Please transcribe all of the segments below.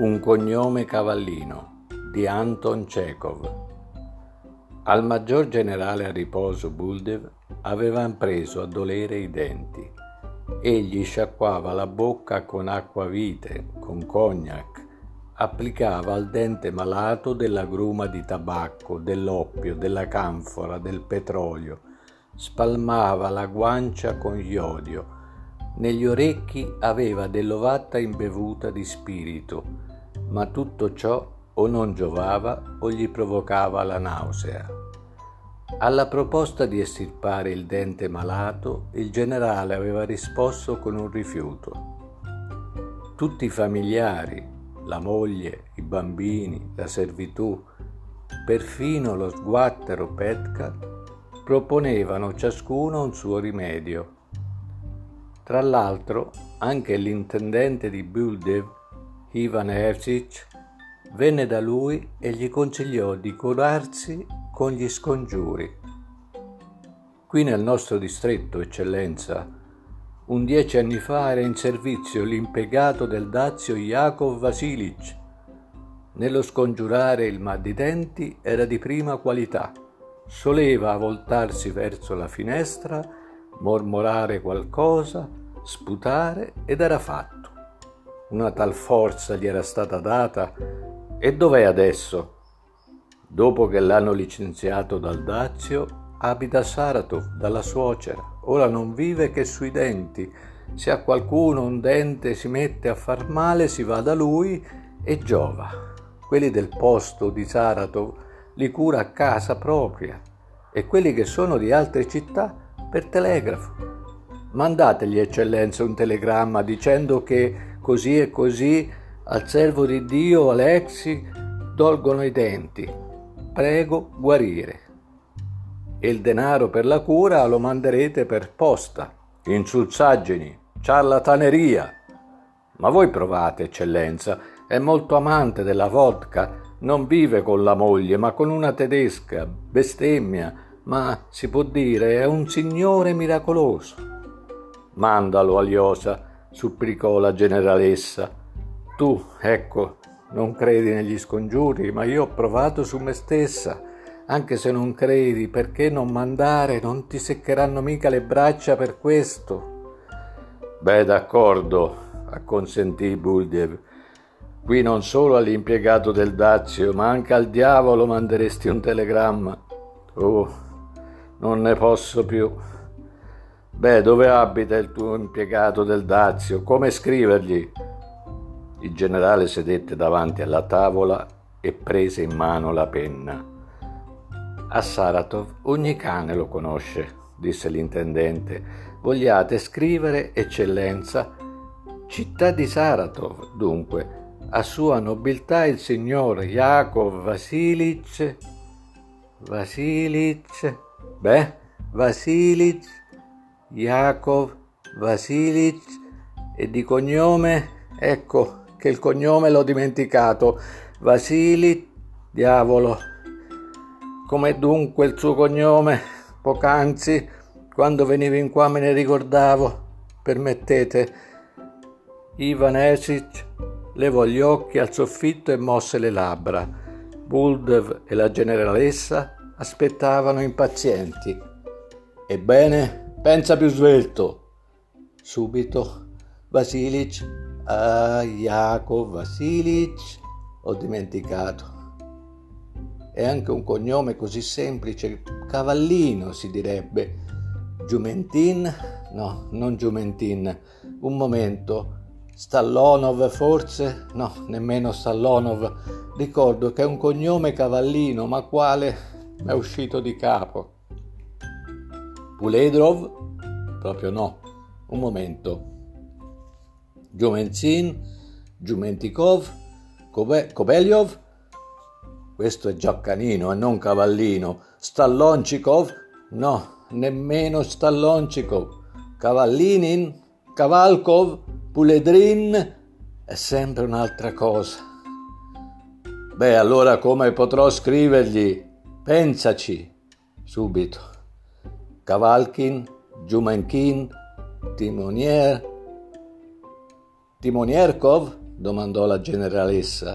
Un cognome cavallino di Anton Chekhov. Al maggior generale a riposo Buldev aveva preso a dolere i denti. Egli sciacquava la bocca con acquavite, con cognac, applicava al dente malato della gruma di tabacco, dell'oppio, della canfora, del petrolio, spalmava la guancia con iodio, negli orecchi aveva dell'ovatta imbevuta di spirito, ma tutto ciò o non giovava o gli provocava la nausea. Alla proposta di estirpare il dente malato, il generale aveva risposto con un rifiuto. Tutti i familiari, la moglie, i bambini, la servitù, perfino lo sguattero Petka, proponevano ciascuno un suo rimedio. Tra l'altro, anche l'intendente di Buldev Ivan Evcic venne da lui e gli consigliò di curarsi con gli scongiuri. Qui nel nostro distretto, eccellenza, un dieci anni fa era in servizio l'impiegato del dazio Jakov Vasilic. Nello scongiurare il mal di denti era di prima qualità. Soleva voltarsi verso la finestra, mormorare qualcosa, sputare ed era fatto una tal forza gli era stata data e dov'è adesso? Dopo che l'hanno licenziato dal Dazio, abita Saratov dalla suocera. Ora non vive che sui denti. Se a qualcuno un dente si mette a far male, si va da lui e giova. Quelli del posto di Saratov li cura a casa propria e quelli che sono di altre città per telegrafo. Mandategli, eccellenza, un telegramma dicendo che così e così al servo di Dio Alexi dolgono i denti. Prego guarire. E il denaro per la cura lo manderete per posta. Insulsaggini, ciarlataneria. Ma voi provate, eccellenza, è molto amante della vodka, non vive con la moglie, ma con una tedesca, bestemmia, ma si può dire è un signore miracoloso. Mandalo, Aliosa, supplicò la generalessa. Tu, ecco, non credi negli scongiuri, ma io ho provato su me stessa. Anche se non credi, perché non mandare? Non ti seccheranno mica le braccia per questo. Beh, d'accordo, acconsentì Buldiev. Qui non solo all'impiegato del Dazio, ma anche al diavolo manderesti un telegramma. Oh, non ne posso più. Beh, dove abita il tuo impiegato del Dazio? Come scrivergli? Il generale sedette davanti alla tavola e prese in mano la penna. A Saratov ogni cane lo conosce, disse l'intendente. Vogliate scrivere, eccellenza, città di Saratov, dunque, a sua nobiltà il signor Yakov Vasilic. Vasilic? Beh, Vasilic Yakov Vasilic e di cognome, ecco che il cognome l'ho dimenticato, Vasili, diavolo. Come dunque il suo cognome? Poc'anzi, quando venivo in qua me ne ricordavo. Permettete. Ivan Esic levò gli occhi al soffitto e mosse le labbra. Buldev e la generalessa aspettavano impazienti. Ebbene, Pensa più svelto. Subito Vasilic, ah, Jacob Vasilic, ho dimenticato. È anche un cognome così semplice, cavallino si direbbe. Giumentin? No, non Giumentin. Un momento. Stallonov forse? No, nemmeno Stallonov. Ricordo che è un cognome cavallino, ma quale è uscito di capo. Puledrov? Proprio no. Un momento. Giumensin, Giumentikov, Kobelyov? Questo è Giaccanino e non Cavallino. Stalloncikov? No, nemmeno Stalloncikov. Cavallinin? Cavalkov? Puledrin? È sempre un'altra cosa. Beh, allora come potrò scrivergli? Pensaci subito. Kavalkin, Jumenkin, Timonier, Timonierkov, domandò la generalessa.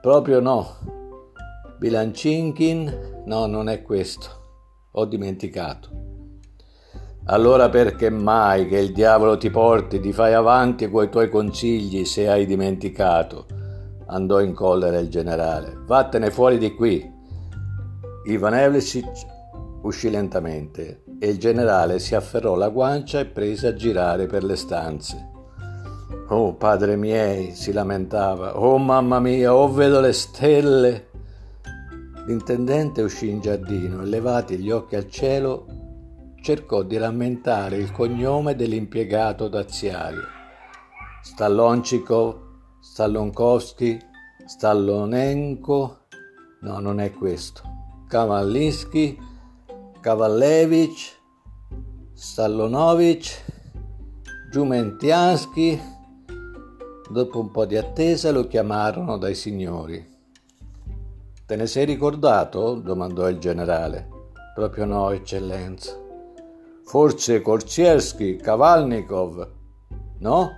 Proprio no. Bilanchinkin? No, non è questo. Ho dimenticato. Allora perché mai che il diavolo ti porti, ti fai avanti coi tuoi consigli se hai dimenticato? Andò in collera il generale. Vattene fuori di qui. Ivan Evlicic uscì lentamente e il generale si afferrò la guancia e prese a girare per le stanze. Oh, padre miei, si lamentava. Oh, mamma mia, oh, vedo le stelle. L'intendente uscì in giardino e, levati gli occhi al cielo, cercò di rammentare il cognome dell'impiegato daziario. Stalloncikov, Stallonkowski, Stallonenko, no, non è questo. Kavallinsky, Kavallevich, Stallonovic, Giumentiansky. Dopo un po' di attesa lo chiamarono dai signori. Te ne sei ricordato? domandò il generale. Proprio no, eccellenza. Forse Korzierski, Kavalnikov, no?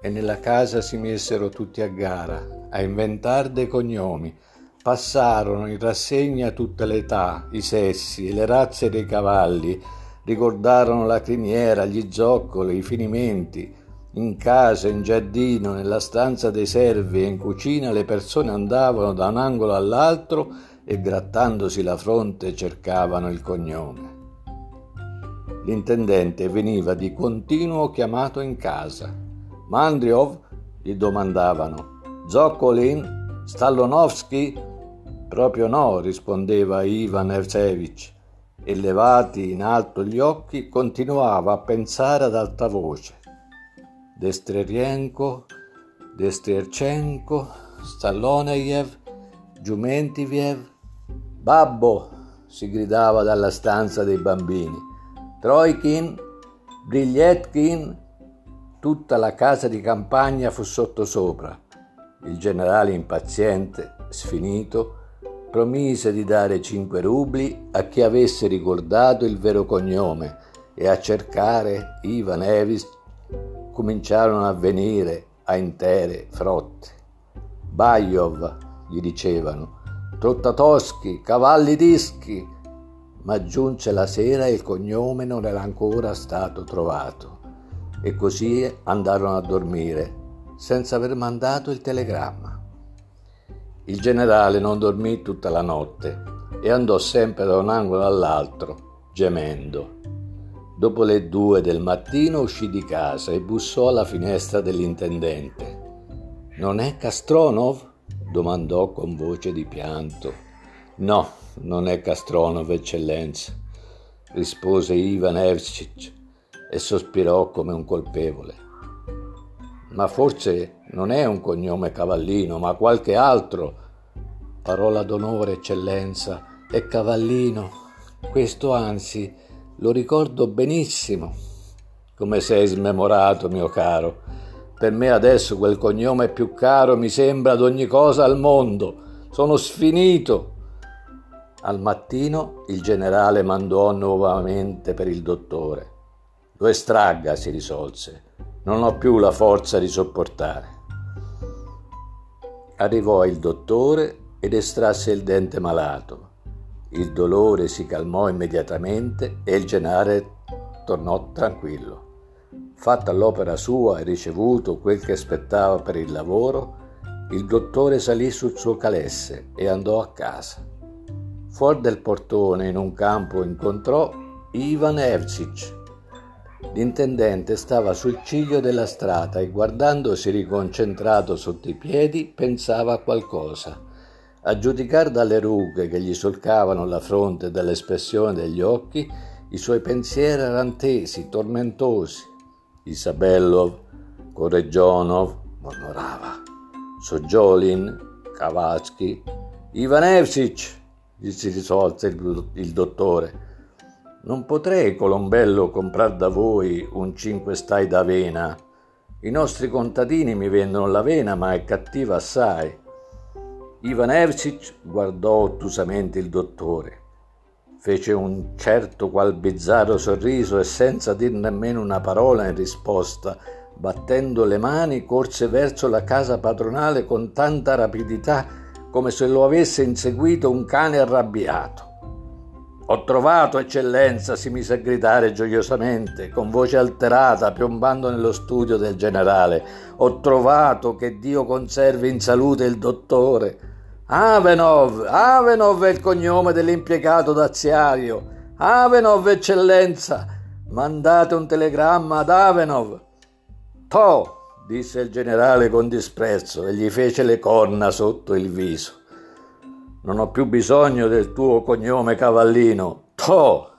E nella casa si misero tutti a gara, a inventar dei cognomi, Passarono in rassegna tutte le età, i sessi le razze dei cavalli, ricordarono la criniera, gli zoccoli, i finimenti. In casa, in giardino, nella stanza dei servi e in cucina le persone andavano da un angolo all'altro e grattandosi la fronte cercavano il cognome. L'intendente veniva di continuo chiamato in casa. Mandriov gli domandavano Zoccolin, Stallonovsky, Proprio no, rispondeva Ivan Evsevich e levati in alto gli occhi continuava a pensare ad alta voce. Destrerienko, Destrierchenko, Stalloneyev, Giumentiviev. Babbo! si gridava dalla stanza dei bambini. Troikin, Briglietkin, tutta la casa di campagna fu sottosopra. Il generale impaziente, sfinito, promise di dare cinque rubli a chi avesse ricordato il vero cognome e a cercare Ivan Evis cominciarono a venire a intere frotte. Bajov, gli dicevano, Trottatoschi, cavalli dischi, ma giunse la sera e il cognome non era ancora stato trovato e così andarono a dormire senza aver mandato il telegramma. Il generale non dormì tutta la notte e andò sempre da un angolo all'altro, gemendo. Dopo le due del mattino uscì di casa e bussò alla finestra dell'intendente. Non è Castronov? domandò con voce di pianto. No, non è Castronov, eccellenza, rispose Ivan Evcic e sospirò come un colpevole ma forse non è un cognome cavallino, ma qualche altro. Parola d'onore, eccellenza, è cavallino. Questo anzi lo ricordo benissimo. Come sei smemorato, mio caro. Per me adesso quel cognome più caro mi sembra ad ogni cosa al mondo. Sono sfinito. Al mattino il generale mandò nuovamente per il dottore. Lo estragga, si risolse non ho più la forza di sopportare. Arrivò il dottore ed estrasse il dente malato. Il dolore si calmò immediatamente e il generale tornò tranquillo. Fatta l'opera sua e ricevuto quel che aspettava per il lavoro, il dottore salì sul suo calesse e andò a casa. Fuori del portone in un campo incontrò Ivan Evcic, L'intendente stava sul ciglio della strada e guardandosi riconcentrato sotto i piedi pensava a qualcosa. A giudicare dalle rughe che gli solcavano la fronte e dall'espressione degli occhi, i suoi pensieri erano tesi, tormentosi. Isabellov, Koregionov, mormorava, Soggiolin, Kavatsky, Ivanevsic, gli si risolse il, il dottore non potrei, Colombello, comprar da voi un cinque stai d'avena. I nostri contadini mi vendono l'avena, ma è cattiva assai. Ivan Evcic guardò ottusamente il dottore. Fece un certo qual bizzarro sorriso e senza dir nemmeno una parola in risposta battendo le mani, corse verso la casa padronale con tanta rapidità come se lo avesse inseguito un cane arrabbiato. Ho trovato, eccellenza, si mise a gridare gioiosamente, con voce alterata, piombando nello studio del generale. Ho trovato, che Dio conservi in salute il dottore. Avenov, Avenov è il cognome dell'impiegato daziario. Avenov, eccellenza, mandate un telegramma ad Avenov. To, disse il generale con disprezzo e gli fece le corna sotto il viso. Non ho più bisogno del tuo cognome cavallino. To!